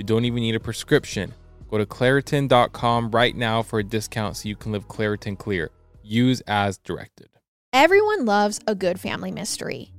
You don't even need a prescription. Go to Claritin.com right now for a discount so you can live Claritin Clear. Use as directed. Everyone loves a good family mystery,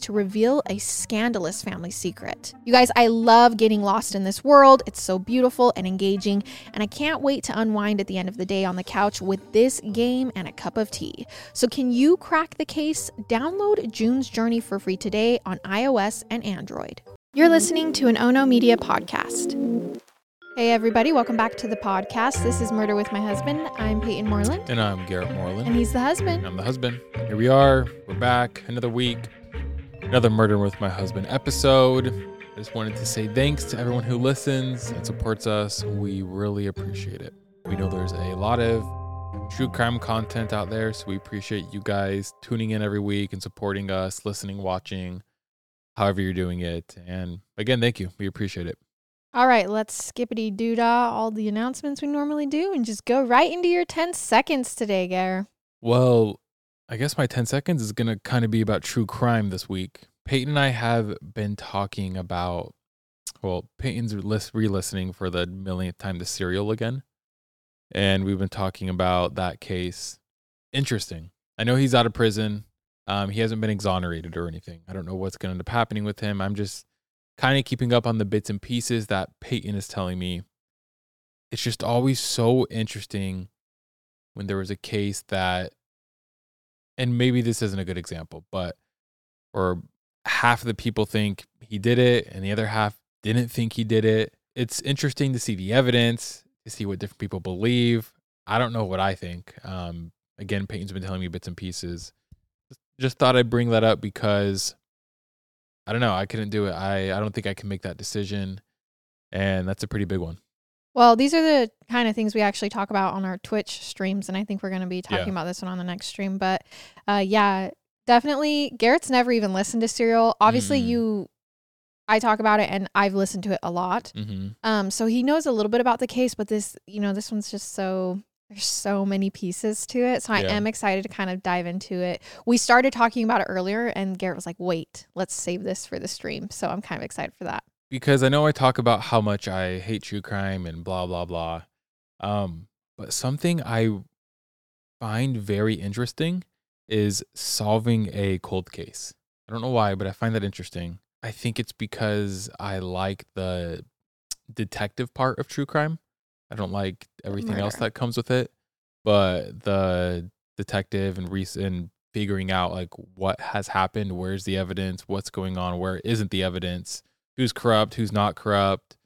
to reveal a scandalous family secret. You guys, I love getting lost in this world. It's so beautiful and engaging, and I can't wait to unwind at the end of the day on the couch with this game and a cup of tea. So, can you crack the case? Download June's Journey for free today on iOS and Android. You're listening to an Ono Media podcast. Hey, everybody, welcome back to the podcast. This is Murder with My Husband. I'm Payton Moreland, And I'm Garrett Moreland. and he's the husband. I'm the husband. Here we are. We're back. Another week. Another Murder with My Husband episode. I just wanted to say thanks to everyone who listens and supports us. We really appreciate it. We know there's a lot of true crime content out there, so we appreciate you guys tuning in every week and supporting us, listening, watching, however you're doing it. And again, thank you. We appreciate it. All right, let's skippity doo dah all the announcements we normally do and just go right into your 10 seconds today, Gar. Well, I guess my 10 seconds is going to kind of be about true crime this week. Payton and I have been talking about, well, Payton's re listening for the millionth time the serial again. And we've been talking about that case. Interesting. I know he's out of prison. Um, he hasn't been exonerated or anything. I don't know what's going to end up happening with him. I'm just kind of keeping up on the bits and pieces that Payton is telling me. It's just always so interesting when there was a case that and maybe this isn't a good example, but or half of the people think he did it and the other half didn't think he did it. It's interesting to see the evidence, to see what different people believe. I don't know what I think. Um, again, Payton's been telling me bits and pieces. Just thought I'd bring that up because I don't know. I couldn't do it. I, I don't think I can make that decision. And that's a pretty big one. Well, these are the kind of things we actually talk about on our Twitch streams, and I think we're going to be talking Yeah. about this one on the next stream. But uh, yeah, definitely. Garrett's never even listened to Serial. Obviously, Mm-mm. you, I talk about it, and I've listened to it a lot. Mm-hmm. Um, so he knows a little bit about the case, but this, you know, this one's just so there's so many pieces to it. So I Yeah. am excited to kind of dive into it. We started talking about it earlier, and Garrett was like, "Wait, let's save this for the stream." So I'm kind of excited for that. Because I know I talk about how much I hate true crime and blah blah blah. Um, but something I find very interesting is solving a cold case. I don't know why, but I find that interesting. I think it's because I like the detective part of true crime. I don't like everything else that comes with it, but the detective and re- and figuring out like what has happened, where's the evidence, what's going on, where isn't the evidence, who's corrupt, who's not corrupt.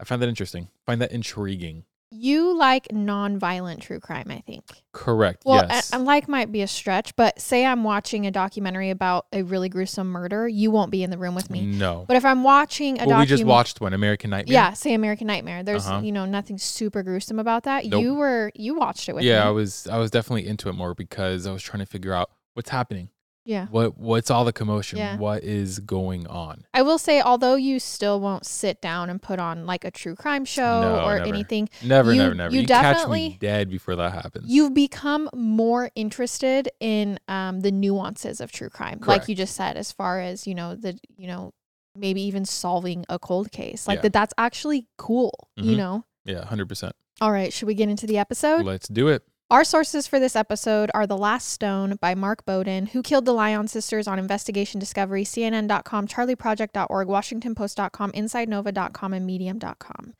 I find that interesting. find that intriguing. You like non-violent true crime, I think. Correct. Well, yes. a- and like might be a stretch, but say I'm watching a documentary about a really gruesome murder, you won't be in the room with me. no. But if I'm watching a well, we just watched one, American Nightmare. yeah, say American Nightmare. There's Uh-huh. you know nothing super gruesome about that. Nope. You were you watched it with yeah, I was I was definitely into it more because I was trying to figure out what's happening. Yeah. What what's all the commotion? Yeah. What is going on? I will say, although you still won't sit down and put on like a true crime show No, or never. anything, Never, You- never, never. you You, catch definitely- me dead before that happens. you've become more interested in um, the nuances of true crime, like you just said, as far as you know the you know maybe even solving a cold case, like Yeah. that. That's actually cool. You Mhm. know. yeah, hundred percent. All right, should we get into the episode? Let's do it. Our sources for this episode are The Last Stone by Mark Bowden, Who Killed the Lyon Sisters on Investigation Discovery, CNN.com, CharleyProject.org, WashingtonPost.com, InsideNova.com, and Medium.com.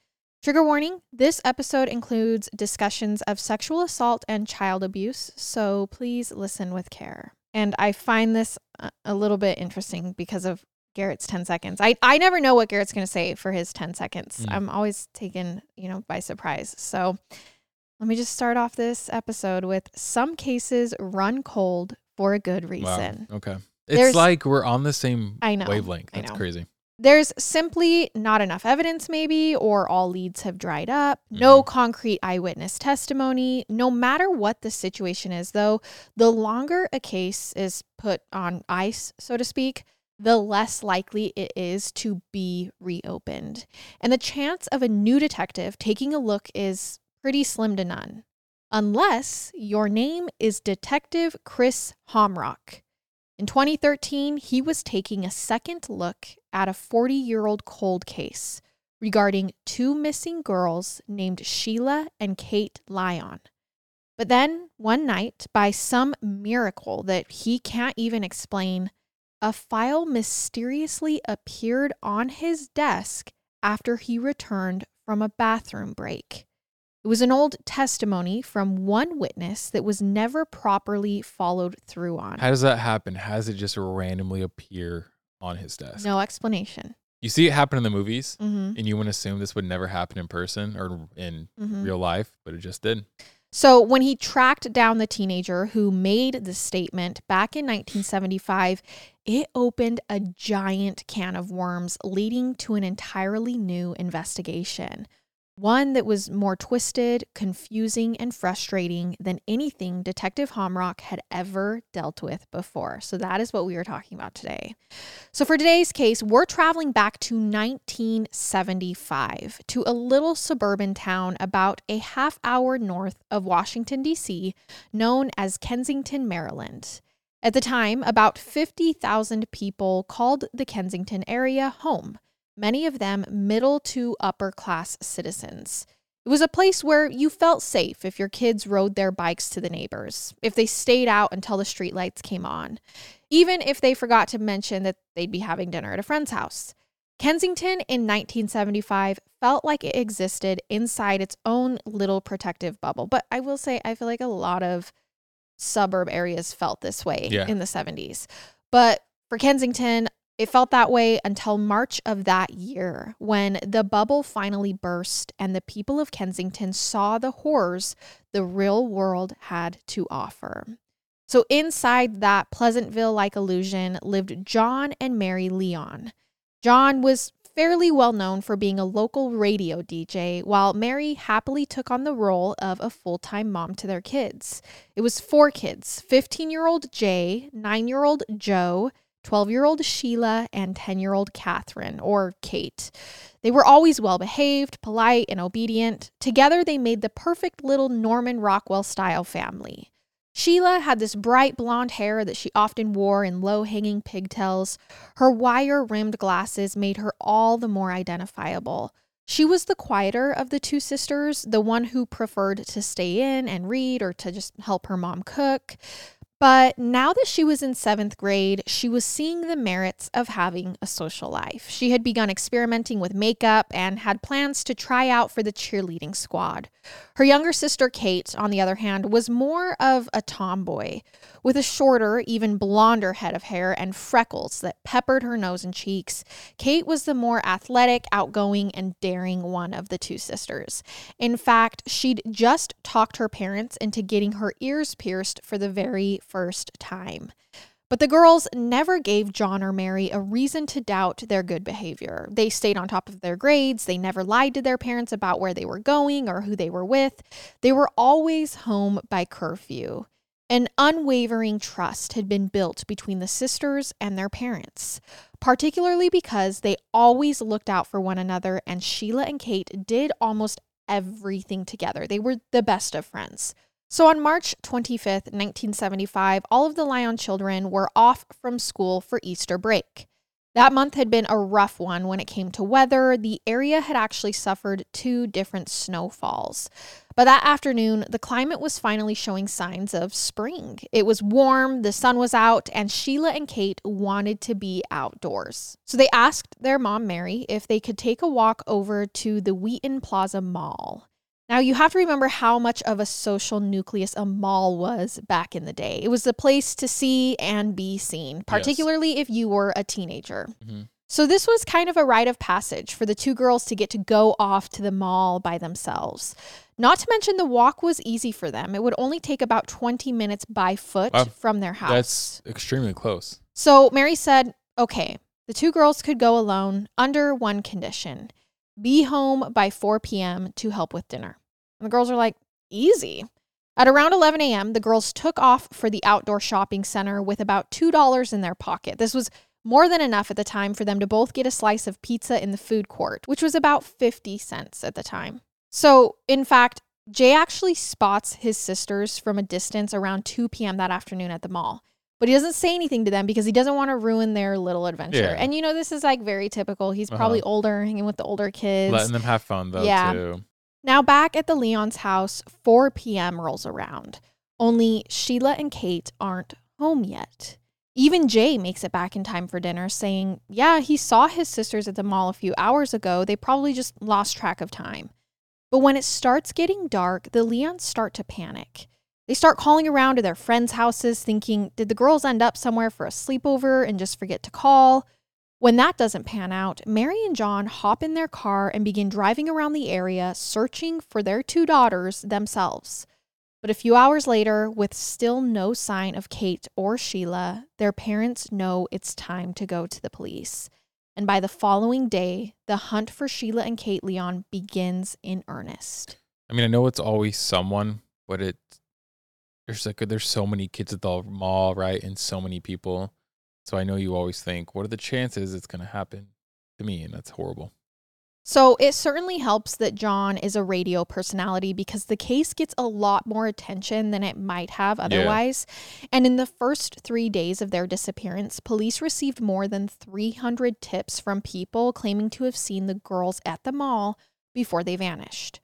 Trigger warning this episode includes discussions of sexual assault and child abuse, so please listen with care. And I find this a- little bit interesting because of Garrett's 10 seconds. I, I never know what Garrett's going to say for his 10 seconds. Mm. I'm always taken, you know, by surprise. So let me just start off this episode with some cases run cold for a good reason. Wow. Okay. There's- It's like we're on the same I know, wavelength. I That's know. crazy. There's simply not enough evidence, maybe, or all leads have dried up. No mm-hmm. concrete eyewitness testimony. No matter what the situation is, though, the longer a case is put on ice, so to speak, the less likely it is to be reopened. And the chance of a new detective taking a look is pretty slim to none, unless your name is Detective Chris Homrok. In 2013, he was taking a second look at a 40 year old cold case regarding two missing girls named Sheila and Kate Lyon. But then, one night, by some miracle that he can't even explain, a file mysteriously appeared on his desk after he returned from a bathroom break. It was an old testimony from one witness that was never properly followed through on. How does that happen? How does it just randomly appear on his desk? No explanation. You see it happen in the movies, hmm and you wouldn't assume this would never happen in person or in hmm real life, but it just did. So, when he tracked down the teenager who made the statement back in 1975, it opened a giant can of worms, leading to an entirely new investigation. One that was more twisted, confusing, and frustrating than anything Detective Homrok had ever dealt with before. So, that is what we are talking about today. So, for today's case, we're traveling back to 1975 to a little suburban town about a half hour north of Washington, D.C., known as Kensington, Maryland. At the time, about 50,000 people called the Kensington area home, many of them middle to upper class citizens. It was a place where you felt safe if your kids rode their bikes to the neighbors, if they stayed out until the streetlights came on, even if they forgot to mention that they'd be having dinner at a friend's house. Kensington in 1975 felt like it existed inside its own little protective bubble. But I will say, I feel like a lot of suburb areas felt this way Yeah. in the 70s. But for Kensington, it felt that way until March of that year when the bubble finally burst and the people of Kensington saw the horrors the real world had to offer. So, inside that Pleasantville like illusion lived John and Mary Lyon. John was fairly well known for being a local radio DJ, while Mary happily took on the role of a full time mom to their kids. It was four kids 15 year old Jay, 9 year old Joe, 12 year old Sheila, and 10 year old Catherine, or Kate. They were always well behaved, polite, and obedient. Together, they made the perfect little Norman Rockwell style family. Sheila had this bright blonde hair that she often wore in low hanging pigtails. Her wire rimmed glasses made her all the more identifiable. She was the quieter of the two sisters, the one who preferred to stay in and read or to just help her mom cook. But now that she was in seventh grade, she was seeing the merits of having a social life. She had begun experimenting with makeup and had plans to try out for the cheerleading squad. Her younger sister, Kate, on the other hand, was more of a tomboy, with a shorter, even blonder head of hair and freckles that peppered her nose and cheeks. Kate was the more athletic, outgoing, and daring one of the two sisters. In fact, she'd just talked her parents into getting her ears pierced for the very first time. But the girls never gave John or Mary a reason to doubt their good behavior. They stayed on top of their grades. They never lied to their parents about where they were going or who they were with. They were always home by curfew. An unwavering trust had been built between the sisters and their parents, particularly because they always looked out for one another, and Sheila and Kate did almost everything together. They were the best of friends. So on March 25th, 1975, all of the Lyon children were off from school for Easter break. That month had been a rough one when it came to weather. The area had actually suffered two different snowfalls. But that afternoon, the climate was finally showing signs of spring. It was warm, the sun was out, and Sheila and Kate wanted to be outdoors. So they asked their mom, Mary, if they could take a walk over to the Wheaton Plaza Mall. Now, you have to remember how much of a social nucleus a mall was back in the day. It was a place to see and be seen, particularly yes. if you were a teenager. Mm-hmm. So, this was kind of a rite of passage for the two girls to get to go off to the mall by themselves. Not to mention, the walk was easy for them. It would only take about 20 minutes by foot wow. from their house. That's extremely close. So, Mary said, okay, the two girls could go alone under one condition be home by 4 p.m. to help with dinner. And the girls are like, easy. At around 11 a.m., the girls took off for the outdoor shopping center with about $2 in their pocket. This was more than enough at the time for them to both get a slice of pizza in the food court, which was about 50 cents at the time. So, in fact, Jay actually spots his sisters from a distance around 2 p.m. that afternoon at the mall. But he doesn't say anything to them because he doesn't want to ruin their little adventure. Yeah. And you know, this is like very typical. He's probably uh-huh. older, hanging with the older kids. Letting them have fun though, yeah. too. Now, back at the Lyon's house, 4 p.m. rolls around. Only Sheila and Kate aren't home yet. Even Jay makes it back in time for dinner, saying, Yeah, he saw his sisters at the mall a few hours ago. They probably just lost track of time. But when it starts getting dark, the Lyons start to panic. They start calling around to their friends' houses, thinking, Did the girls end up somewhere for a sleepover and just forget to call? When that doesn't pan out, Mary and John hop in their car and begin driving around the area searching for their two daughters themselves. But a few hours later, with still no sign of Kate or Sheila, their parents know it's time to go to the police. And by the following day, the hunt for Sheila and Kate Lyon begins in earnest. I mean, I know it's always someone, but it there's like there's so many kids at the mall, right? And so many people so I know you always think, what are the chances it's going to happen to me? And that's horrible. So it certainly helps that John is a radio personality because the case gets a lot more attention than it might have otherwise. Yeah. And in the first three days of their disappearance, police received more than 300 tips from people claiming to have seen the girls at the mall before they vanished.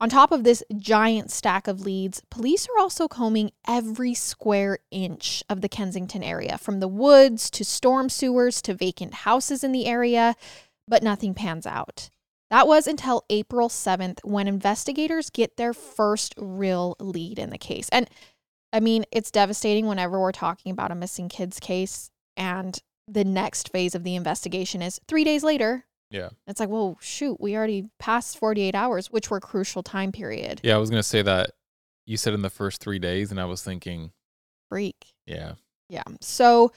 On top of this giant stack of leads, police are also combing every square inch of the Kensington area, from the woods to storm sewers to vacant houses in the area, but nothing pans out. That was until April 7th when investigators get their first real lead in the case. And I mean, it's devastating whenever we're talking about a missing kids case. And the next phase of the investigation is three days later, yeah. It's like, well, shoot, we already passed 48 hours, which were crucial time period. Yeah, I was going to say that you said in the first three days, and I was thinking, freak. Yeah. Yeah. So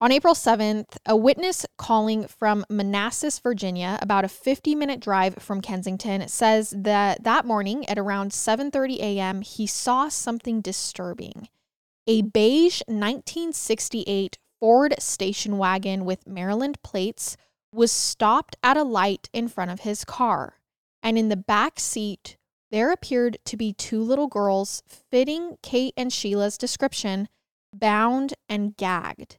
on April 7th, a witness calling from Manassas, Virginia, about a 50 minute drive from Kensington, says that that morning at around 7:30 a.m., he saw something disturbing. A beige 1968 Ford station wagon with Maryland plates was stopped at a light in front of his car. And in the back seat, there appeared to be two little girls fitting Kate and Sheila's description, bound and gagged.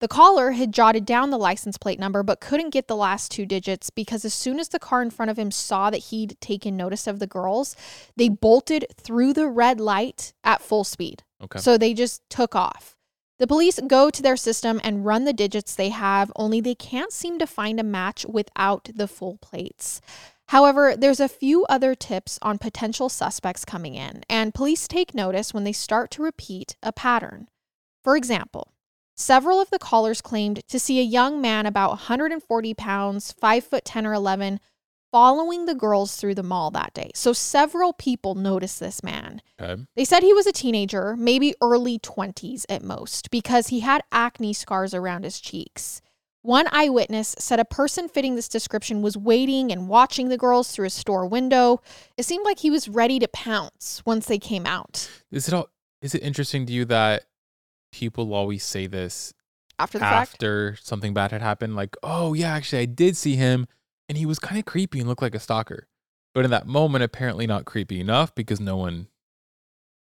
The caller had jotted down the license plate number but couldn't get the last two digits because as soon as the car in front of him saw that he'd taken notice of the girls, they bolted through the red light at full speed. Okay. So they just took off. The police go to their system and run the digits they have, only they can't seem to find a match without the full plates. However, there's a few other tips on potential suspects coming in, and police take notice when they start to repeat a pattern. For example, several of the callers claimed to see a young man about 140 pounds, 5 foot 10 or 11, following the girls through the mall that day. So several people noticed this man. Okay. They said he was a teenager, maybe early 20s at most, because he had acne scars around his cheeks. One eyewitness said a person fitting this description was waiting and watching the girls through a store window. It seemed like he was ready to pounce once they came out. Is it all is it interesting to you that people always say this After the fact, after something bad had happened? Like, oh yeah, actually I did see him and he was kind of creepy and looked like a stalker. But in that moment, apparently not creepy enough because no one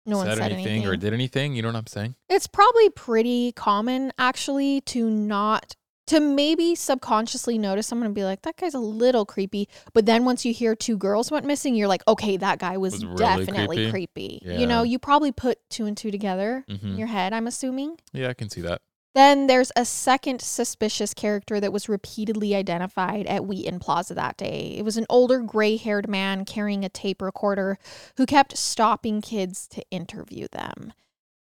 no one said, said anything, anything. or did anything. You know what I'm saying? It's probably pretty common actually to not to maybe subconsciously notice someone and be like, that guy's a little creepy. But then once you hear two girls went missing, you're like, okay, that guy was, Was really definitely creepy? creepy. You know, you probably put two and two together in hmm your head, I'm assuming. Yeah, I can see that. Then there's a second suspicious character that was repeatedly identified at Wheaton Plaza that day. It was an older gray haired man carrying a tape recorder who kept stopping kids to interview them.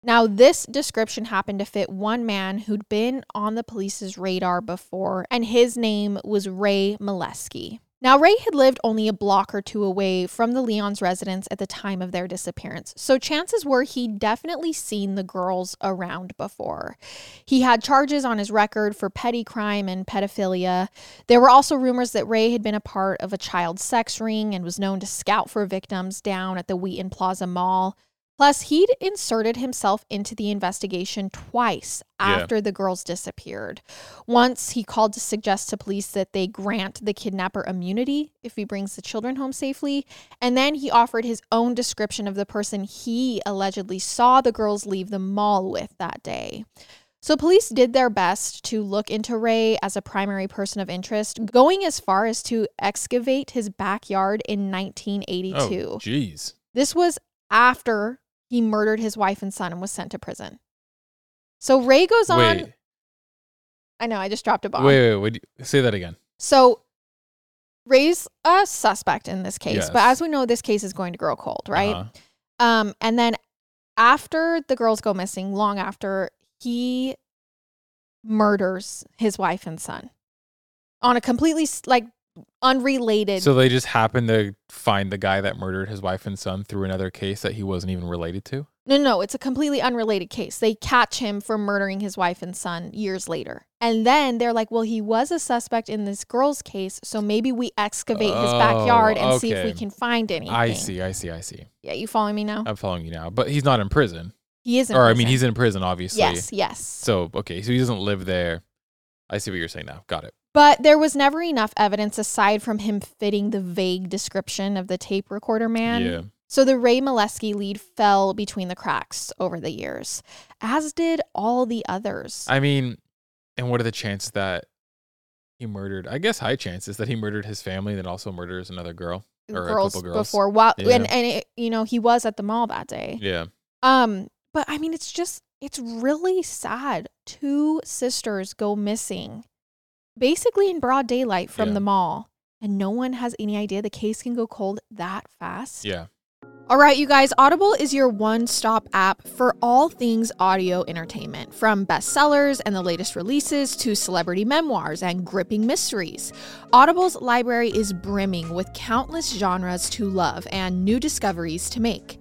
Now, this description happened to fit one man who'd been on the police's radar before, and his name was Ray Mileski. Now, Ray had lived only a block or two away from the Lyon's residence at the time of their disappearance, so chances were he'd definitely seen the girls around before. He had charges on his record for petty crime and pedophilia. There were also rumors that Ray had been a part of a child sex ring and was known to scout for victims down at the Wheaton Plaza Mall. Plus, he'd inserted himself into the investigation twice Yeah. after the girls disappeared. Once, he called to suggest to police that they grant the kidnapper immunity if he brings the children home safely. And then he offered his own description of the person he allegedly saw the girls leave the mall with that day. So, police did their best to look into Ray as a primary person of interest, going as far as to excavate his backyard in 1982. Oh, jeez. This was after he murdered his wife and son and was sent to prison. So, Ray goes on. Wait, I know, I just dropped a bomb. wait, wait, wait. Say that again. So, Ray's a suspect in this case, but as we know, this case is going to grow cold, right? Uh-huh. Um, and then after the girls go missing, long after, he murders his wife and son on a completely like unrelated. So they just happened to find the guy that murdered his wife and son through another case that he wasn't even related to. no, no, it's a completely unrelated case. They catch him for murdering his wife and son years later. And then they're like, well, he was a suspect in this girl's case, so maybe we excavate his Oh, backyard and oh, see if we can find anything. I see, I see, I see. Yeah, you following me now? I'm following you now, but he's not in prison. He is or I mean, he's in prison, obviously. Yes, yes. So okay, so he doesn't live there. I see what you're saying now. Got it. But there was never enough evidence aside from him fitting the vague description of the tape recorder man. yeah. So the Ray Mileski lead fell between the cracks over the years, as did all the others. I mean, and what are the chances that he murdered? I guess high chances that he murdered his family, then also murders another girl or girls, a couple girls. before while Yeah. and and it, you know he was at the mall that day. Yeah. Um, but I mean, it's just it's really sad. Two sisters go missing, basically in broad daylight from Yeah. the mall, and no one has any idea the case can go cold that fast. Yeah. All right, you guys, Audible is your one stop app for all things audio entertainment, from bestsellers and the latest releases to celebrity memoirs and gripping mysteries. Audible's library is brimming with countless genres to love and new discoveries to make.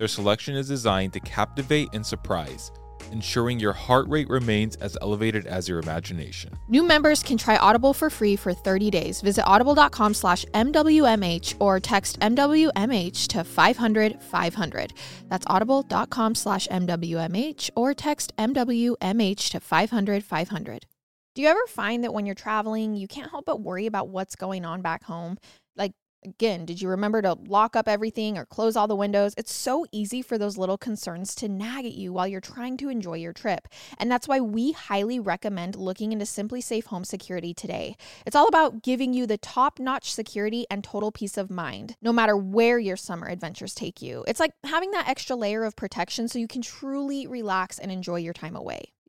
Their selection is designed to captivate and surprise, ensuring your heart rate remains as elevated as your imagination. New members can try Audible for free for 30 days. Visit audible.com slash MWMH or text MWMH to 500 500. That's audible.com slash MWMH or text MWMH to 500 500. Do you ever find that when you're traveling, you can't help but worry about what's going on back home? Like Again, did you remember to lock up everything or close all the windows? It's so easy for those little concerns to nag at you while you're trying to enjoy your trip. And that's why we highly recommend looking into SimpliSafe Home Security today. It's all about giving you the top notch security and total peace of mind, no matter where your summer adventures take you. It's like having that extra layer of protection so you can truly relax and enjoy your time away.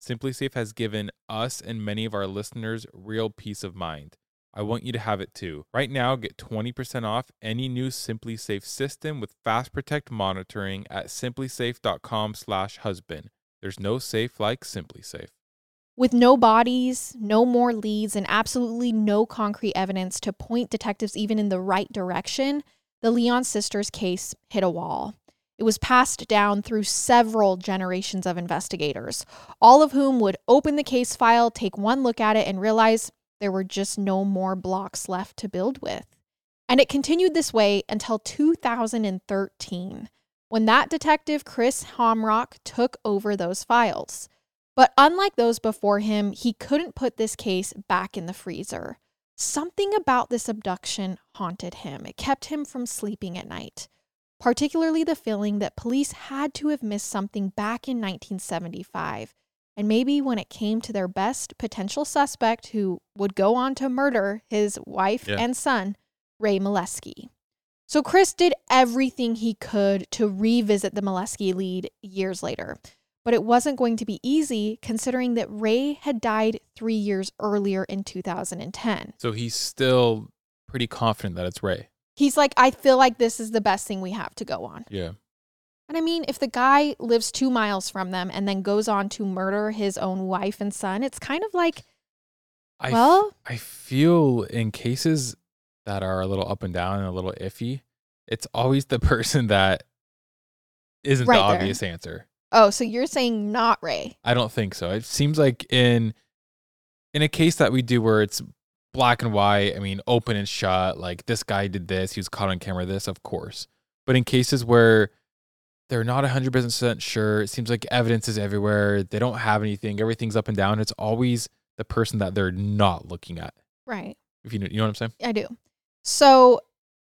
SimpliSafe has given us and many of our listeners real peace of mind. I want you to have it too. Right now, get 20% off any new SimpliSafe system with Fast Protect monitoring at simplisafe.com/husband. There's no safe like SimpliSafe. With no bodies, no more leads, and absolutely no concrete evidence to point detectives even in the right direction, the Lyon sisters case hit a wall. It was passed down through several generations of investigators, all of whom would open the case file, take one look at it, and realize there were just no more blocks left to build with. And it continued this way until 2013, when that detective, Chris Homrok, took over those files. But unlike those before him, he couldn't put this case back in the freezer. Something about this abduction haunted him. It kept him from sleeping at night particularly the feeling that police had to have missed something back in 1975. And maybe when it came to their best potential suspect who would go on to murder his wife Yeah. and son, Ray Mileski. So Chris did everything he could to revisit the Mileski lead years later. But it wasn't going to be easy considering that Ray had died three years earlier in 2010. So he's still pretty confident that it's Ray. He's like, I feel like this is the best thing we have to go on. Yeah. And I mean, if the guy lives two miles from them and then goes on to murder his own wife and son, it's kind of like, I f- well, I feel in cases that are a little up and down and a little iffy, it's always the person that isn't Right the there. obvious answer. oh, so you're saying not Ray. I don't think so. It seems like in in a case that we do where it's black and white, I mean, open and shut, like this guy did this, he was caught on camera, this, of course. But in cases where they're not 100% sure, it seems like evidence is everywhere, they don't have anything, everything's up and down, it's always the person that they're not looking at. Right. If you know, you know what I'm saying? I do. So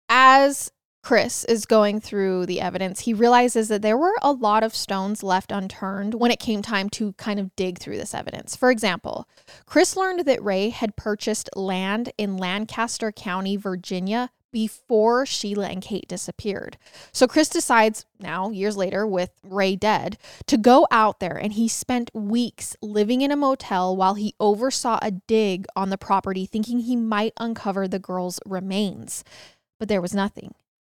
as Chris is going through the evidence, he realizes that there were a lot of stones left unturned when it came time to kind of dig through this evidence. For example, Chris learned that Ray had purchased land in Lancaster County, Virginia, before Sheila and Kate disappeared. So Chris decides now, years later, with Ray dead, to go out there and he spent weeks living in a motel while he oversaw a dig on the property, thinking he might uncover the girl's remains. But there was nothing.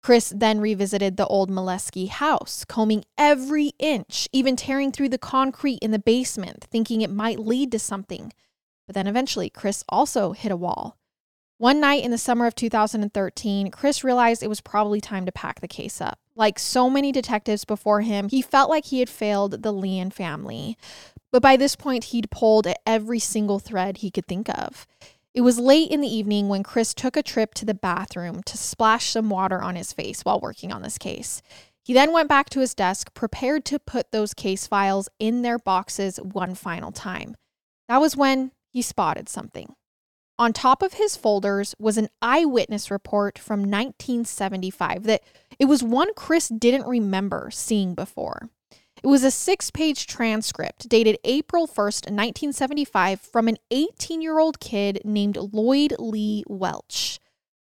Chris then revisited the old Mileski house, combing every inch, even tearing through the concrete in the basement, thinking it might lead to something. But then eventually, Chris also hit a wall. One night in the summer of 2013, Chris realized it was probably time to pack the case up. Like so many detectives before him, he felt like he had failed the Lyon family. But by this point, he'd pulled at every single thread he could think of. It was late in the evening when Chris took a trip to the bathroom to splash some water on his face while working on this case. He then went back to his desk, prepared to put those case files in their boxes one final time. That was when he spotted something. On top of his folders was an eyewitness report from 1975 that it was one Chris didn't remember seeing before. It was a six page transcript dated April 1st, 1975, from an 18 year old kid named Lloyd Lee Welch.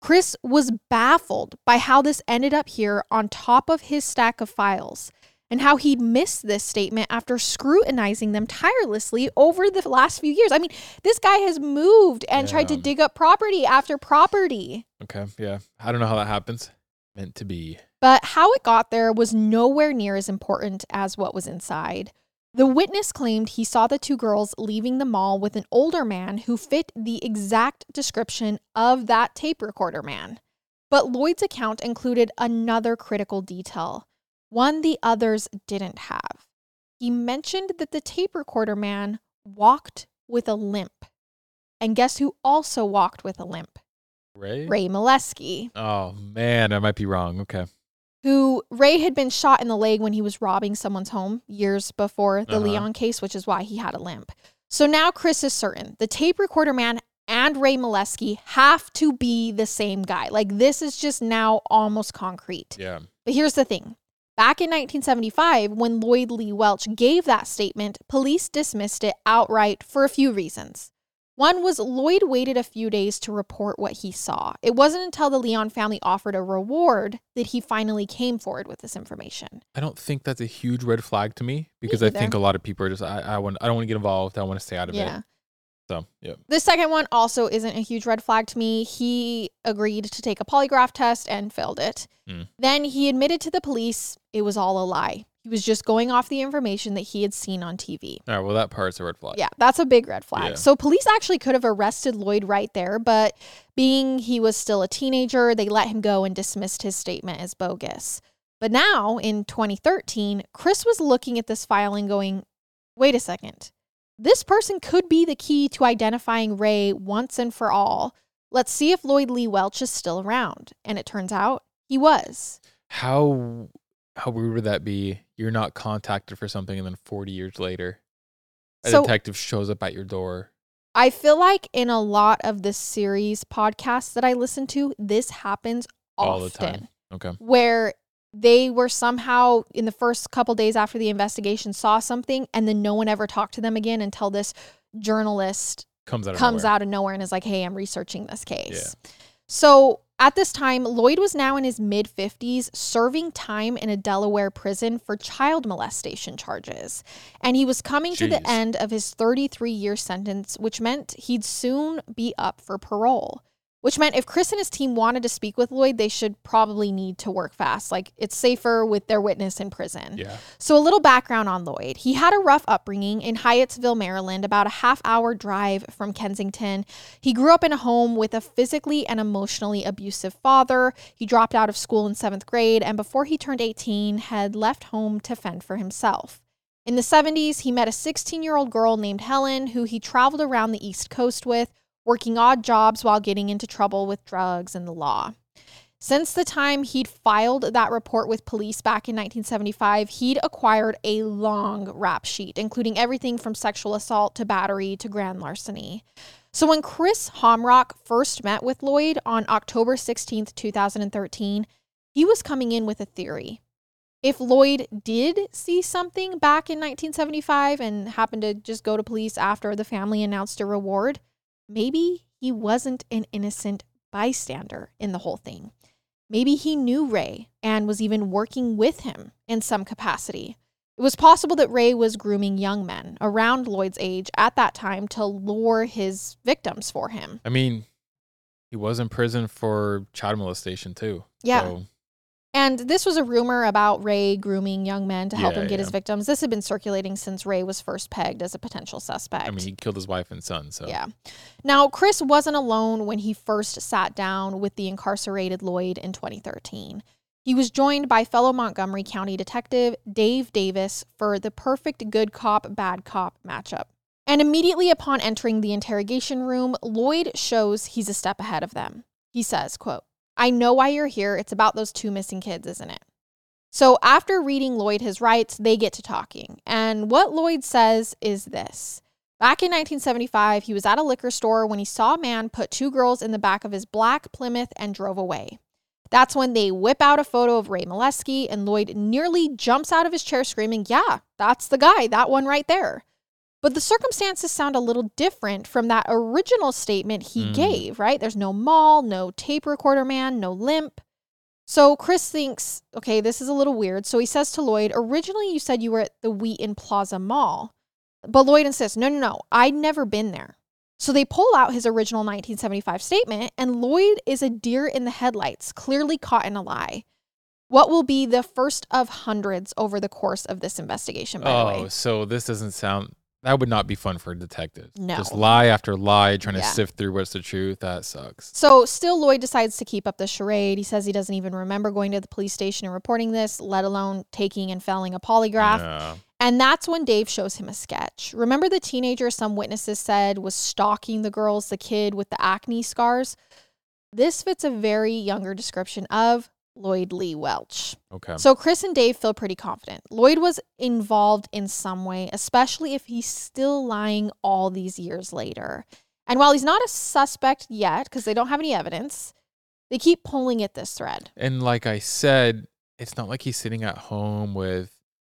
Chris was baffled by how this ended up here on top of his stack of files and how he'd missed this statement after scrutinizing them tirelessly over the last few years. I mean, this guy has moved and tried to dig up property after property. Okay. Yeah. I don't know how that happens. Meant to be. But how it got there was nowhere near as important as what was inside. The witness claimed he saw the two girls leaving the mall with an older man who fit the exact description of that tape recorder man. But Lloyd's account included another critical detail, one the others didn't have. He mentioned that the tape recorder man walked with a limp. And guess who also walked with a limp? Ray? Ray Mileski, Oh man, I might be wrong. Okay. Who Ray had been shot in the leg when he was robbing someone's home years before the Uh-huh. Lyon case, which is why he had a limp. So now Chris is certain the tape recorder man and Ray Mileski have to be the same guy. Like this is just now almost concrete. Yeah. But here's the thing. Back in 1975, when Lloyd Lee Welch gave that statement, police dismissed it outright for a few reasons. One was Lloyd waited a few days to report what he saw. It wasn't until the Lyon family offered a reward that he finally came forward with this information. I don't think that's a huge red flag to me because I think a lot of people are just I, I want I don't want to get involved. I want to stay out of Yeah. it. So yeah. The second one also isn't a huge red flag to me. He agreed to take a polygraph test and failed it. Hmm. Then he admitted to the police it was all a lie. He was just going off the information that he had seen on TV. All right. Well, that part's a red flag. Yeah, that's a big red flag. Yeah. So police actually could have arrested Lloyd right there, but being he was still a teenager, they let him go and dismissed his statement as bogus. But now in 2013, Chris was looking at this file and going, wait a second. This person could be the key to identifying Ray once and for all. Let's see if Lloyd Lee Welch is still around. And it turns out he was. How how weird would that be? You're not contacted for something, and then 40 years later, a So- detective shows up at your door. I feel like in a lot of the series podcasts that I listen to, this happens All the often. time. Okay. Where they were somehow in the first couple days after the investigation saw something and then no one ever talked to them again until this journalist Comes out of comes nowhere. out of nowhere and is like, "Hey, I'm researching this case." So, at this time, Lloyd was now in his mid 50s serving time in a Delaware prison for child molestation charges. And he was coming to the end of his 33 year sentence, which meant he'd soon be up for parole. Which meant if Chris and his team wanted to speak with Lloyd, they should probably need to work fast. Like it's safer with their witness in prison. Yeah. So, a little background on Lloyd. He had a rough upbringing in Hyattsville, Maryland, about a half hour drive from Kensington. He grew up in a home with a physically and emotionally abusive father. He dropped out of school in seventh grade, and before he turned 18, had left home to fend for himself. In the 70s, he met a 16 year old girl named Helen, who he traveled around the East Coast with, working odd jobs while getting into trouble with drugs and the law. Since the time he'd filed that report with police back in 1975, he'd acquired a long rap sheet, including everything from sexual assault to battery to grand larceny. So when Chris Homrok first met with Lloyd on October 16th, 2013, he was coming in with a theory. If Lloyd did see something back in 1975 and happened to just go to police after the family announced a reward, maybe he wasn't an innocent bystander in the whole thing. Maybe he knew Ray and was even working with him in some capacity. It was possible that Ray was grooming young men around Lloyd's age at that time to lure his victims for him. I mean, he was in prison for child molestation too. Yeah. So, And this was a rumor about Ray grooming young men to help Yeah, him get his victims. This had been circulating since Ray was first pegged as a potential suspect. I mean, he killed his wife and son. So Yeah. Now, Chris wasn't alone when he first sat down with the incarcerated Lloyd in 2013. He was joined by fellow Montgomery County Detective Dave Davis for the perfect good cop, bad cop matchup. And immediately upon entering the interrogation room, Lloyd shows he's a step ahead of them. He says, quote, I know why you're here. It's about those two missing kids, isn't it? So after reading Lloyd his rights, they get to talking. And what Lloyd says is this. Back in 1975, he was at a liquor store when he saw a man put two girls in the back of his black Plymouth and drove away. That's when they whip out a photo of Ray Mileski, and Lloyd nearly jumps out of his chair screaming, Yeah, that's the guy, that one right there. But the circumstances sound a little different from that original statement he Mm. gave, right? There's no mall, no tape recorder man, no limp. So Chris thinks, okay, this is a little weird. So he says to Lloyd, originally you said you were at the Wheaton Plaza Mall. But Lloyd insists, no, no, no, I'd never been there. So they pull out his original 1975 statement, and Lloyd is a deer in the headlights, clearly caught in a lie. What will be the first of hundreds over the course of this investigation, by the Oh, way? so this doesn't sound that would not be fun for detectives. No. Just lie after lie, trying Yeah. to sift through what's the truth. That sucks. So, still, Lloyd decides to keep up the charade. He says he doesn't even remember going to the police station and reporting this, let alone taking and failing a polygraph. Yeah. And that's when Dave shows him a sketch. Remember the teenager some witnesses said was stalking the girls, the kid with the acne scars? This fits a very younger description of Lloyd Lee Welch. Okay. So Chris and Dave feel pretty confident. Lloyd was involved in some way, especially if he's still lying all these years later. And while he's not a suspect yet, because they don't have any evidence, they keep pulling at this thread. And like I said, it's not like he's sitting at home with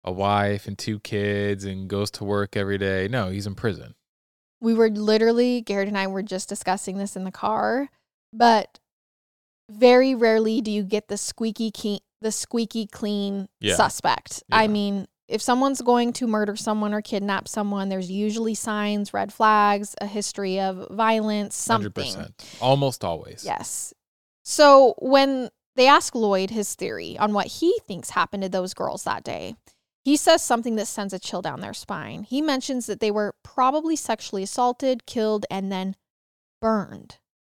a wife and two kids and goes to work every day. No, he's in prison. We were literally, Garrett and I were just discussing this in the car, but very rarely do you get the squeaky key, the squeaky clean Yeah. suspect. I mean, if someone's going to murder someone or kidnap someone, there's usually signs, red flags, a history of violence, something. 100%. Almost always. Yes. So when they ask Lloyd his theory on what he thinks happened to those girls that day, he says something that sends a chill down their spine. He mentions that they were probably sexually assaulted, killed, and then burned.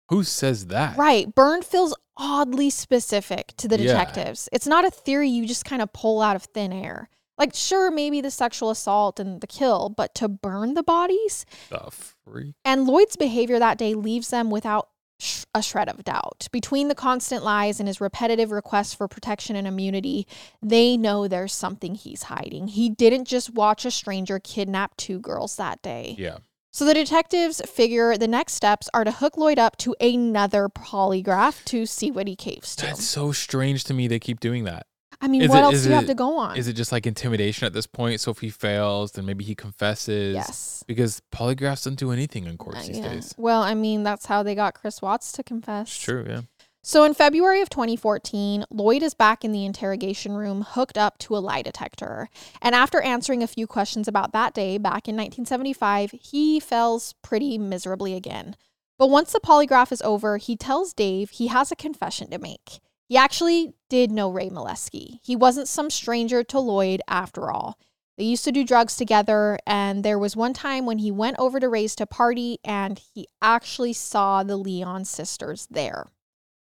Who says that? Right. Burned feels oddly specific to the Yeah. detectives. It's not a theory you just kind of pull out of thin air. Like, sure, maybe the sexual assault and the kill, but to burn the bodies? The freak. And Lloyd's behavior that day leaves them without sh- a shred of doubt. Between the constant lies and his repetitive requests for protection and immunity, they know there's something he's hiding. He didn't just watch a stranger kidnap two girls that day. Yeah. So the detectives figure the next steps are to hook Lloyd up to another polygraph to see what he caves to. That's so strange to me. They keep doing that. I mean, is what it- else do you have to go on? Is it just like intimidation at this point? So if he fails, then maybe he confesses. yes. Because polygraphs don't do anything in courts Uh, these yeah. days. Well, I mean, that's how they got Chris Watts to confess. It's true, yeah. So in February of 2014, Lloyd is back in the interrogation room hooked up to a lie detector. And after answering a few questions about that day back in 1975, he fails pretty miserably again. But once the polygraph is over, he tells Dave he has a confession to make. He actually did know Ray Mileski. He wasn't some stranger to Lloyd after all. They used to do drugs together, and there was one time when he went over to Ray's to party and he actually saw the Lyon sisters there.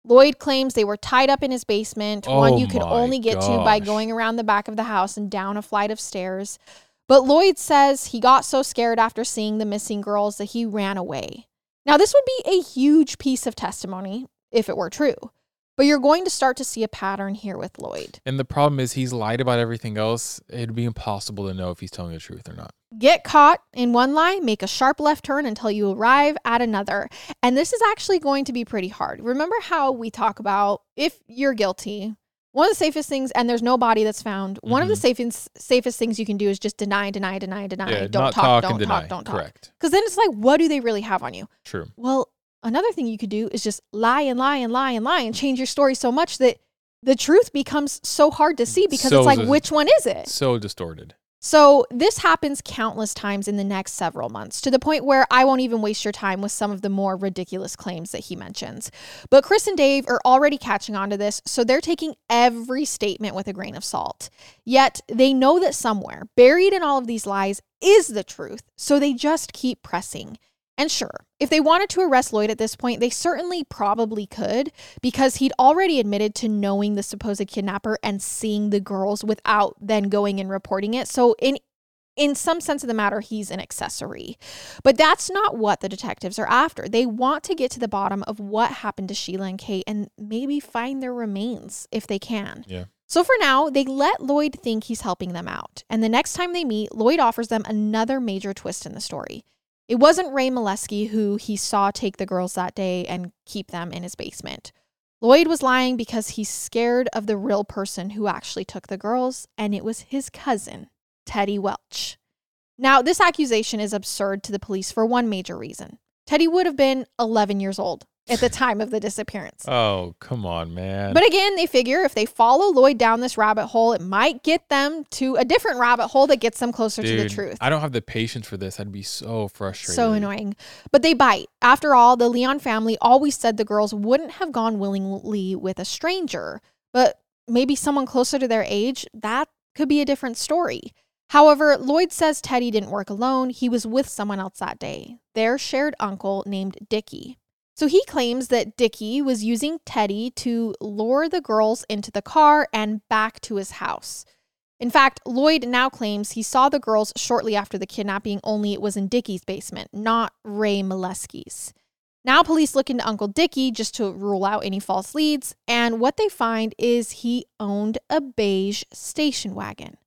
Lloyd claims they were tied up in his basement, one Oh you could only get to by going around the back of the house and down a flight of stairs. But Lloyd says he got so scared after seeing the missing girls that he ran away. Now, this would be a huge piece of testimony if it were true, but you're going to start to see a pattern here with Lloyd. And the problem is he's lied about everything else. It'd be impossible to know if he's telling the truth or not. Get caught in one lie, make a sharp left turn until you arrive at another. And this is actually going to be pretty hard. Remember how we talk about if you're guilty, one of the safest things, and there's no body that's found, one of the Mhm. safest safest things you can do is just deny, deny, deny, deny. yeah, don't talk, talk, don't and deny. talk, don't talk. Correct. Because then it's like, what do they really have on you? True. Well, another thing you could do is just lie and lie and lie and lie and change your story so much that the truth becomes so hard to see mm, because So it's like, which one is it? So distorted. So, this happens countless times in the next several months to the point where I won't even waste your time with some of the more ridiculous claims that he mentions. But Chris and Dave are already catching on to this, so they're taking every statement with a grain of salt. Yet, they know that somewhere, buried in all of these lies, is the truth, so they just keep pressing. And sure, if they wanted to arrest Lloyd at this point, they certainly probably could because he'd already admitted to knowing the supposed kidnapper and seeing the girls without then going and reporting it. So in in some sense of the matter, he's an accessory. But that's not what the detectives are after. They want to get to the bottom of what happened to Sheila and Kate and maybe find their remains if they can. Yeah. So for now, they let Lloyd think he's helping them out. And the next time they meet, Lloyd offers them another major twist in the story. It wasn't Ray Mileski who he saw take the girls that day and keep them in his basement. Lloyd was lying because he's scared of the real person who actually took the girls, and it was his cousin, Teddy Welch. Now, this accusation is absurd to the police for one major reason. Teddy would have been 11 years old at the time of the disappearance. Oh, come on, man. But again, they figure if they follow Lloyd down this rabbit hole, it might get them to a different rabbit hole that gets them closer to the truth. I don't have the patience for this. I'd be so frustrated. So annoying. But they bite. After all, the Lyon family always said the girls wouldn't have gone willingly with a stranger, but maybe someone closer to their age, that could be a different story. However, Lloyd says Teddy didn't work alone. He was with someone else that day, their shared uncle named Dickie. So he claims that Dickie was using Teddy to lure the girls into the car and back to his house. In fact, Lloyd now claims he saw the girls shortly after the kidnapping, only it was in Dickie's basement, not Ray Mileski's. Now, police look into Uncle Dickie just to rule out any false leads, and what they find is he owned a beige station wagon.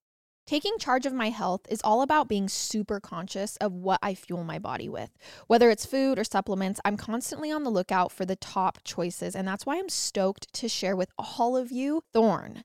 Taking charge of my health is all about being super conscious of what I fuel my body with. Whether it's food or supplements, I'm constantly on the lookout for the top choices, and that's why I'm stoked to share with all of you Thorne.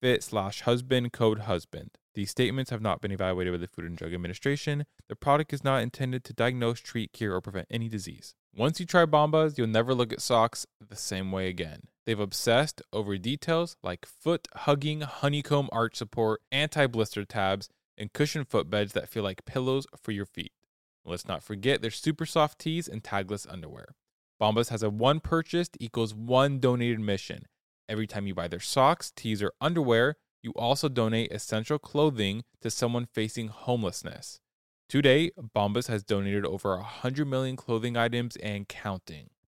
fit slash husband code husband. These statements have not been evaluated by the Food and Drug Administration. The product is not intended to diagnose, treat, cure, or prevent any disease. Once you try Bombas, you'll never look at socks the same way again. They've obsessed over details like foot hugging honeycomb arch support, anti blister tabs, and cushioned footbeds that feel like pillows for your feet. Let's not forget their super soft tees and tagless underwear. Bombas has a one purchased equals one donated mission. Every time you buy their socks, tees, or underwear, you also donate essential clothing to someone facing homelessness. Today, Bombas has donated over 100 million clothing items and counting.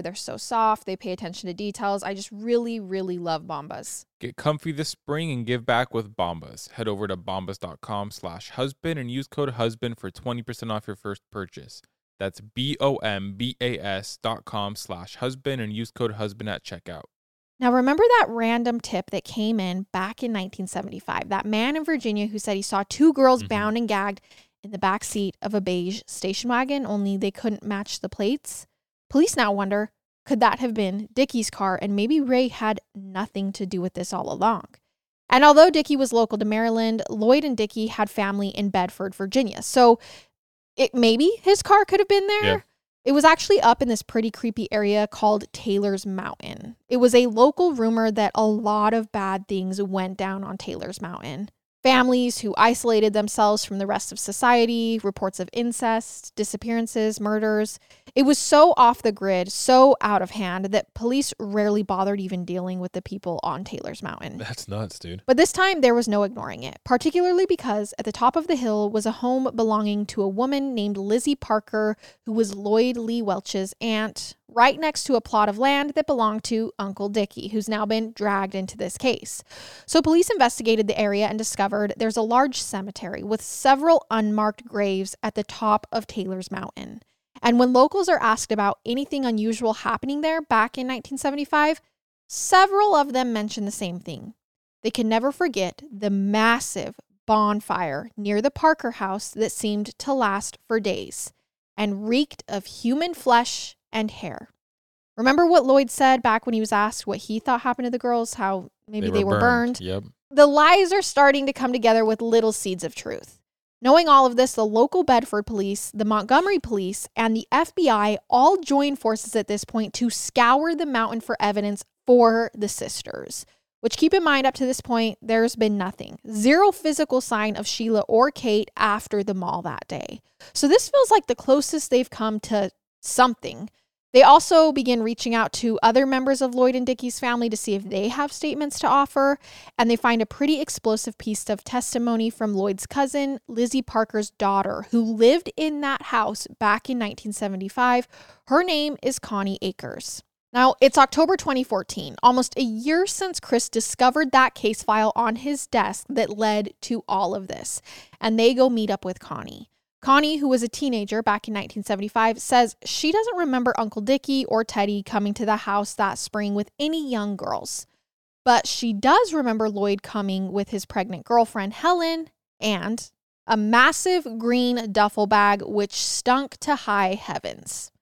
they're so soft. They pay attention to details. I just really, really love Bombas. Get comfy this spring and give back with Bombas. Head over to bombas.com slash husband and use code husband for 20% off your first purchase. That's B-O-M-B-A-S dot com slash husband and use code husband at checkout. Now, remember that random tip that came in back in 1975? That man in Virginia who said he saw two girls mm-hmm. bound and gagged in the back seat of a beige station wagon, only they couldn't match the plates? Police now wonder could that have been Dickie's car and maybe Ray had nothing to do with this all along? And although Dickie was local to Maryland, Lloyd and Dickie had family in Bedford, Virginia. So it maybe his car could have been there. Yeah. It was actually up in this pretty creepy area called Taylor's Mountain. It was a local rumor that a lot of bad things went down on Taylor's Mountain families who isolated themselves from the rest of society, reports of incest, disappearances, murders. It was so off the grid, so out of hand that police rarely bothered even dealing with the people on Taylor's Mountain. That's nuts, dude. But this time there was no ignoring it, particularly because at the top of the hill was a home belonging to a woman named Lizzie Parker, who was Lloyd Lee Welch's aunt, right next to a plot of land that belonged to Uncle Dickie, who's now been dragged into this case. So police investigated the area and discovered there's a large cemetery with several unmarked graves at the top of Taylor's Mountain. And when locals are asked about anything unusual happening there back in 1975, several of them mention the same thing. They can never forget the massive bonfire near the Parker house that seemed to last for days and reeked of human flesh and hair. Remember what Lloyd said back when he was asked what he thought happened to the girls, how maybe they were, they were burned. burned? Yep. The lies are starting to come together with little seeds of truth. Knowing all of this, the local Bedford police, the Montgomery police, and the FBI all join forces at this point to scour the mountain for evidence for the sisters. which keep in mind up to this point, there's been nothing. Zero physical sign of Sheila or Kate after the mall that day. So this feels like the closest they've come to something. They also begin reaching out to other members of Lloyd and Dickie's family to see if they have statements to offer, and they find a pretty explosive piece of testimony from Lloyd's cousin, Lizzie Parker's daughter, who lived in that house back in 1975. Her name is Connie Akers. Now, it's October 2014, almost a year since Chris discovered that case file on his desk that led to all of this, and they go meet up with Connie. Connie, who was a teenager back in 1975, says she doesn't remember Uncle Dickie or Teddy coming to the house that spring with any young girls. But she does remember Lloyd coming with his pregnant girlfriend, Helen, and a massive green duffel bag which stunk to high heavens.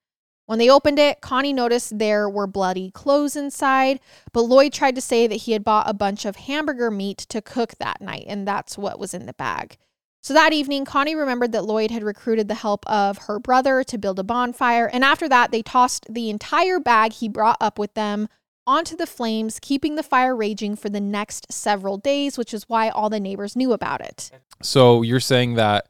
When they opened it, Connie noticed there were bloody clothes inside, but Lloyd tried to say that he had bought a bunch of hamburger meat to cook that night, and that's what was in the bag. So that evening, Connie remembered that Lloyd had recruited the help of her brother to build a bonfire, and after that, they tossed the entire bag he brought up with them onto the flames, keeping the fire raging for the next several days, which is why all the neighbors knew about it. So you're saying that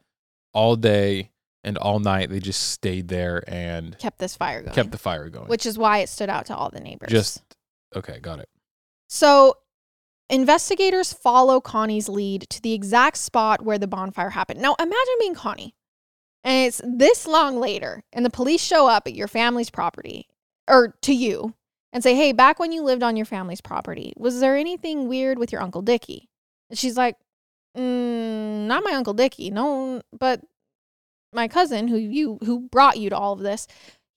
all day and all night they just stayed there and Kept this fire going. kept the fire going. which is why it stood out to all the neighbors. just okay, got it. So, investigators follow Connie's lead to the exact spot where the bonfire happened. Now, imagine being Connie, and it's this long later, and the police show up at your family's property or to you and say, Hey, back when you lived on your family's property, was there anything weird with your Uncle Dickie? And she's like, mm, Not my Uncle Dickie. No, but my cousin who you who brought you to all of this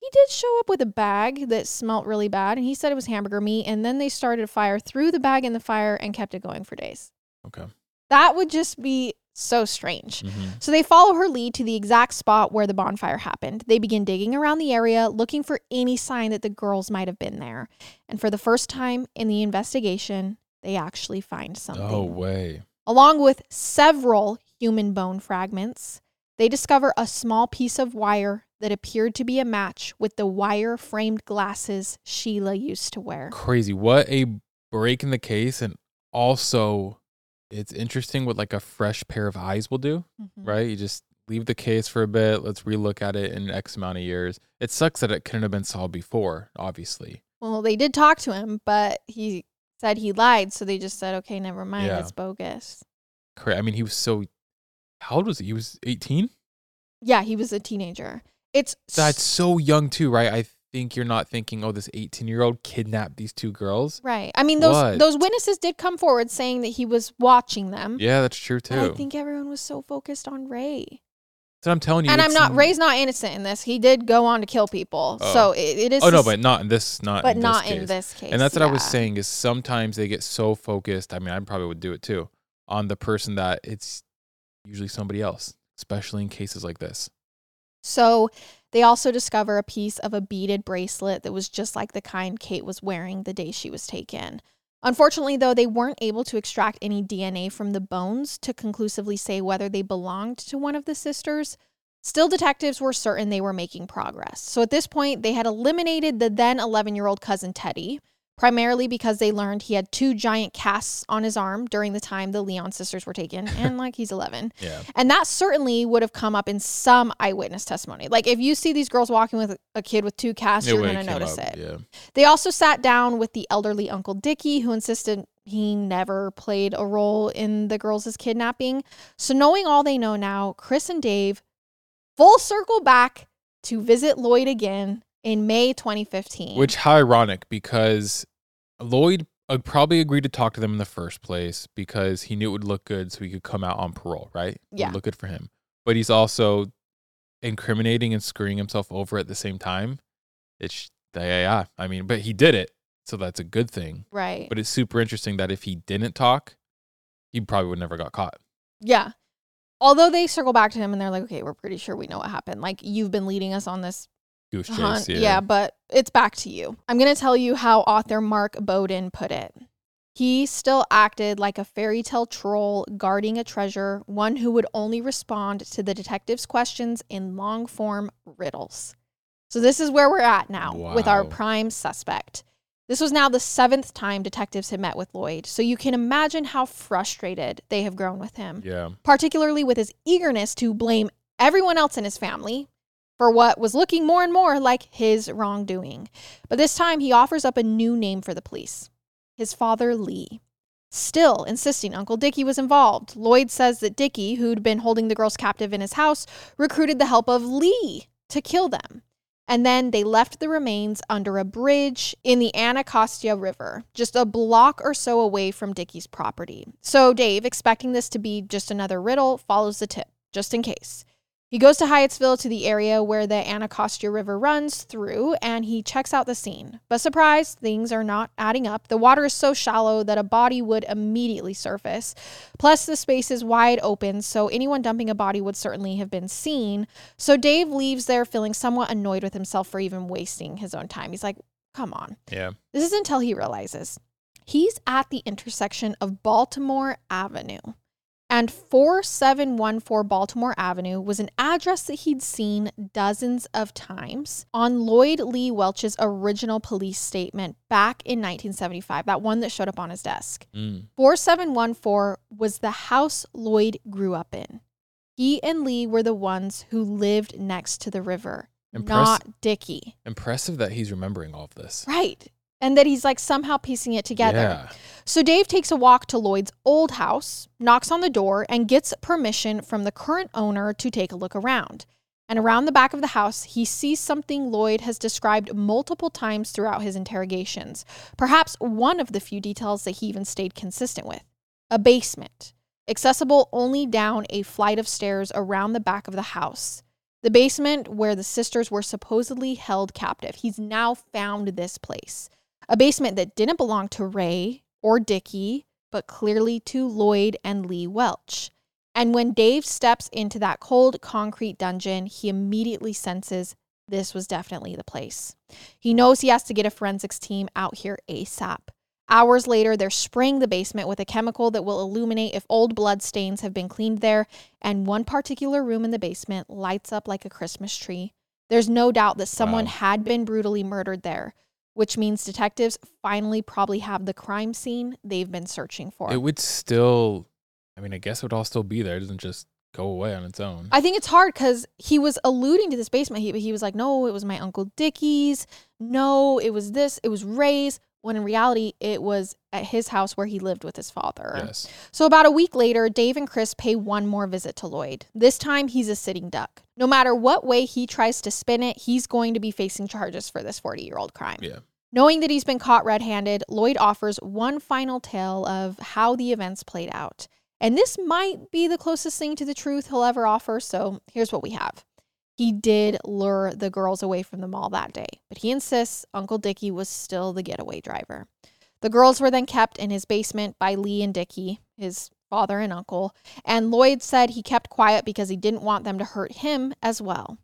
he did show up with a bag that smelt really bad and he said it was hamburger meat and then they started a fire threw the bag in the fire and kept it going for days Okay. that would just be so strange Mhm. so they follow her lead to the exact spot where the bonfire happened they begin digging around the area looking for any sign that the girls might have been there and for the first time in the investigation they actually find something Oh way. Along with several human bone fragments, they discover a small piece of wire that appeared to be a match with the wire framed glasses Sheila used to wear. Crazy. What a break in the case and also it's interesting what like a fresh pair of eyes will do, Mhm. right? You just leave the case for a bit, let's relook at it in X amount of years. It sucks that it couldn't have been solved before, obviously. Well, they did talk to him, but he said he lied, so they just said, "Okay, never mind, Yeah. it's bogus." Cra- I mean, he was so how old was he? He was 18? Yeah, he was a teenager. It's That's so young too, right? I think you're not thinking, oh, this 18 year old kidnapped these two girls. right. I mean, those What? those witnesses did come forward saying that he was watching them. Yeah, that's true But I think everyone was so focused on Ray. So I'm telling you, and I'm not Ray's not innocent in this. He did go on to kill people, Oh. so it, it is. Oh no, but not in this. Not but in not this in this case. And that's what I was saying is sometimes they get so focused. I mean, I probably would do it too on the person that it's usually somebody else, especially in cases like this. So they also discover a piece of a beaded bracelet that was just like the kind Kate was wearing the day she was taken. Unfortunately, though, they weren't able to extract any DNA from the bones to conclusively say whether they belonged to one of the sisters. Still, detectives were certain they were making progress. So at this point, they had eliminated the then 11 year old cousin Teddy, primarily because they learned he had two giant casts on his arm during the time the Lyon sisters were taken, and like he's 11. Yeah. And that certainly would have come up in some eyewitness testimony. Like if you see these girls walking with a kid with two casts, you're going to notice up, it. Yeah. They also sat down with the elderly Uncle Dickie, who insisted he never played a role in the girls' kidnapping. So, knowing all they know now, Chris and Dave full circle back to visit Lloyd again in May 2015. Which how ironic because Lloyd uh, probably agreed to talk to them in the first place because he knew it would look good so he could come out on parole, right? It Yeah. look good for him. But he's also incriminating and screwing himself over at the same time. It's yeah, yeah. I mean, but he did it, so that's a good thing. right. But it's super interesting that if he didn't talk, he probably would never got caught. Yeah. Although they circle back to him and they're like, okay, we're pretty sure we know what happened. Like, you've been leading us on this Goose uh-huh. chase, hunt. yeah. Yeah. but it's back to you. I'm going to tell you how author Mark Bowden put it. He still acted like a fairy tale troll guarding a treasure, one who would only respond to the detective's questions in long form riddles. So, this is where we're at now with our prime suspect. This was now the seventh time detectives had met with Lloyd, so you can imagine how frustrated they have grown with him, Yeah. particularly with his eagerness to blame everyone else in his family for what was looking more and more like his wrongdoing. But this time he offers up a new name for the police his father, Lee. Still insisting Uncle Dickie was involved. Lloyd says that Dickie, who'd been holding the girls captive in his house, recruited the help of Lee to kill them. And then they left the remains under a bridge in the Anacostia River, just a block or so away from Dickie's property. So Dave, expecting this to be just another riddle, follows the tip, just in case. He goes to Hyattsville to the area where the Anacostia River runs through and he checks out the scene. But surprise, things are not adding up. The water is so shallow that a body would immediately surface. Plus, the space is wide open, so anyone dumping a body would certainly have been seen. So Dave leaves there feeling somewhat annoyed with himself for even wasting his own time. He's like, come on. Yeah. This is until he realizes he's at the intersection of Baltimore Avenue. And 4714 Baltimore Avenue was an address that he'd seen dozens of times on Lloyd Lee Welch's original police statement back in 1975, that one that showed up on his desk. Mm. 4714 was the house Lloyd grew up in. He and Lee were the ones who lived next to the river, Impress- not Dickie. Impressive that he's remembering all of this. Right. And that he's like somehow piecing it together. Yeah. So Dave takes a walk to Lloyd's old house, knocks on the door, and gets permission from the current owner to take a look around. And around the back of the house, he sees something Lloyd has described multiple times throughout his interrogations. Perhaps one of the few details that he even stayed consistent with a basement, accessible only down a flight of stairs around the back of the house. The basement where the sisters were supposedly held captive. He's now found this place. A basement that didn't belong to Ray or Dickie, but clearly to Lloyd and Lee Welch. And when Dave steps into that cold concrete dungeon, he immediately senses this was definitely the place. He knows he has to get a forensics team out here ASAP. Hours later, they're spraying the basement with a chemical that will illuminate if old blood stains have been cleaned there, and one particular room in the basement lights up like a Christmas tree. There's no doubt that someone Wow. had been brutally murdered there, which means detectives finally probably have the crime scene they've been searching for. It would still, I mean, I guess it would all still be there. It doesn't just go away on its own. I think it's hard because he was alluding to this basement. He, but he was like, no, it was my Uncle Dickie's. No, it was this. It was Ray's. When in reality, it was at his house where he lived with his father. yes. So, about a week later, Dave and Chris pay one more visit to Lloyd. This time, he's a sitting duck. No matter what way he tries to spin it, he's going to be facing charges for this 40 year old crime. Yeah. Knowing that he's been caught red handed, Lloyd offers one final tale of how the events played out. And this might be the closest thing to the truth he'll ever offer, so here's what we have. He did lure the girls away from the mall that day, but he insists Uncle Dickie was still the getaway driver. The girls were then kept in his basement by Lee and Dickie, his father and uncle, and Lloyd said he kept quiet because he didn't want them to hurt him as well.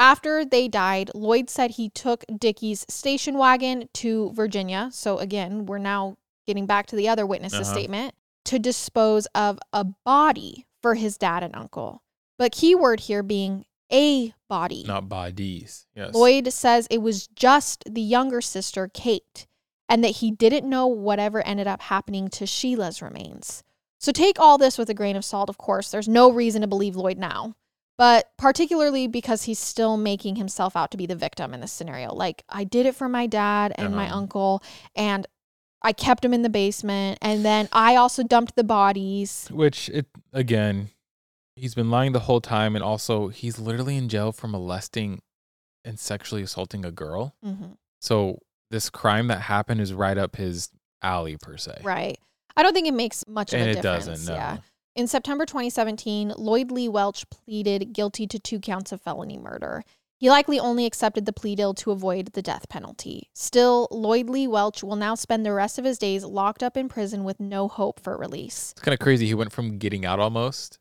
After they died, Lloyd said he took Dickie's station wagon to Virginia. So again, we're now getting back to the other witness's Uh-huh. statement to dispose of a body for his dad and uncle. But keyword here being a body. Not bodies. Yes. Lloyd says it was just the younger sister, Kate, and that he didn't know whatever ended up happening to Sheila's remains. So take all this with a grain of salt, of course. There's no reason to believe Lloyd now, but particularly because he's still making himself out to be the victim in this scenario. Like, I did it for my dad and my Uh-huh. uncle, and I kept him in the basement, and then I also dumped the bodies. Which it again, he's been lying the whole time, and also he's literally in jail for molesting and sexually assaulting a girl. hmm So this crime that happened is right up his alley per se. Right. I don't think it makes much of And a it difference. doesn't. No. Yeah. In September 2017, Lloyd Lee Welch pleaded guilty to two counts of felony murder. He likely only accepted the plea deal to avoid the death penalty. Still, Lloyd Lee Welch will now spend the rest of his days locked up in prison with no hope for release. It's kind of crazy. He went from getting out almost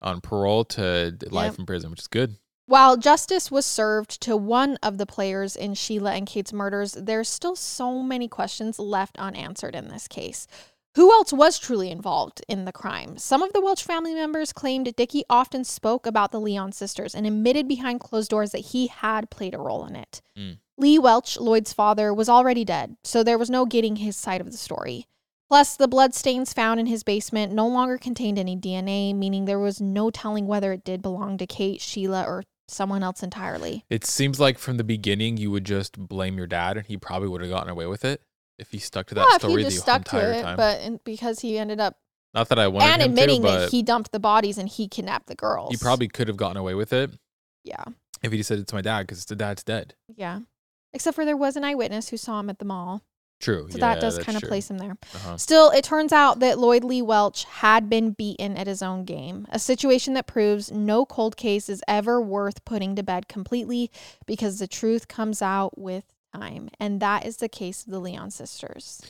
on parole to life Yep. in prison, which is good. While justice was served to one of the players in Sheila and Kate's murders, there's still so many questions left unanswered in this case. Who else was truly involved in the crime? Some of the Welch family members claimed Dickie often spoke about the Lyon sisters and admitted behind closed doors that he had played a role in it. Mm. Lee Welch, Lloyd's father, was already dead, so there was no getting his side of the story. Plus, the bloodstains found in his basement no longer contained any DNA, meaning there was no telling whether it did belong to Kate, Sheila, or someone else entirely. It seems like from the beginning you would just blame your dad, and he probably would have gotten away with it if he stuck to that yeah, if story he just the stuck to entire it, time. but in, because he ended up Not that I wanted and admitting to, that he dumped the bodies and he kidnapped the girls. he probably could have gotten away with it yeah, if he just said it's my dad because the dad's dead. yeah. Except for there was an eyewitness who saw him at the mall, True. so yeah, that does kind of place him there. Uh-huh. Still, it turns out that Lloyd Lee Welch had been beaten at his own game, a situation that proves no cold case is ever worth putting to bed completely because the truth comes out with time. And that is the case of the Lyon sisters.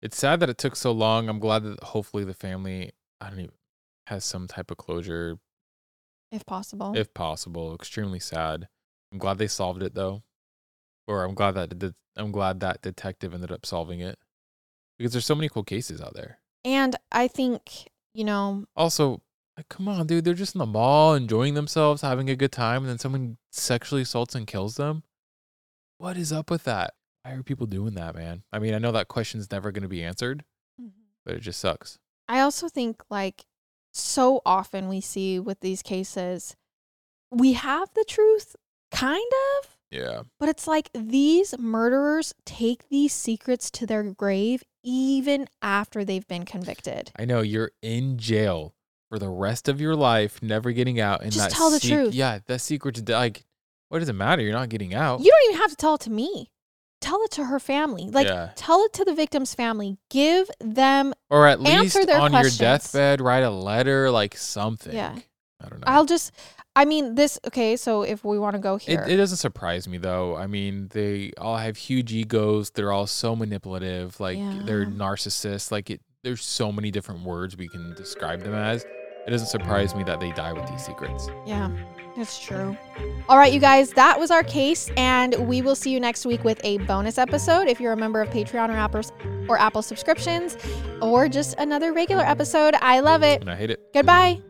It's sad that it took so long. I'm glad that hopefully the family, I don't even, has some type of closure If possible. if possible. Extremely sad. I'm glad they solved it though, or I'm glad that det- I'm glad that detective ended up solving it because there's so many cool cases out there. and I think, you know, Also, like, come on, dude, they're just in the mall enjoying themselves, having a good time, and then someone sexually assaults and kills them. What is up with that? Why are people doing that, man? I mean, I know that question's never going to be answered, mm-hmm. but it just sucks. I also think like so often we see with these cases, we have the truth, kind of, Yeah. but it's like these murderers take these secrets to their grave even after they've been convicted. I know you're in jail for the rest of your life, never getting out. And Just tell the sec- truth. Yeah, that secret's like, what does it matter? You're not getting out. You don't even have to tell it to me. Tell it to her family. Like, Yeah. tell it to the victim's family. Give them. or at answer least their on questions. your deathbed, write a letter, like something. Yeah. I don't know. I'll just. I mean, this. Okay, so if we want to go It, here, it doesn't surprise me though. I mean, they all have huge egos. They're all so manipulative. Like they're Yeah. narcissists. Like it. There's so many different words we can describe them as. It doesn't surprise me that they die with these secrets. Yeah, that's true. All right, you guys, that was our case, and we will see you next week with a bonus episode if you're a member of Patreon or Apple or Apple subscriptions, or just another regular episode. I love it. And I hate it. Goodbye.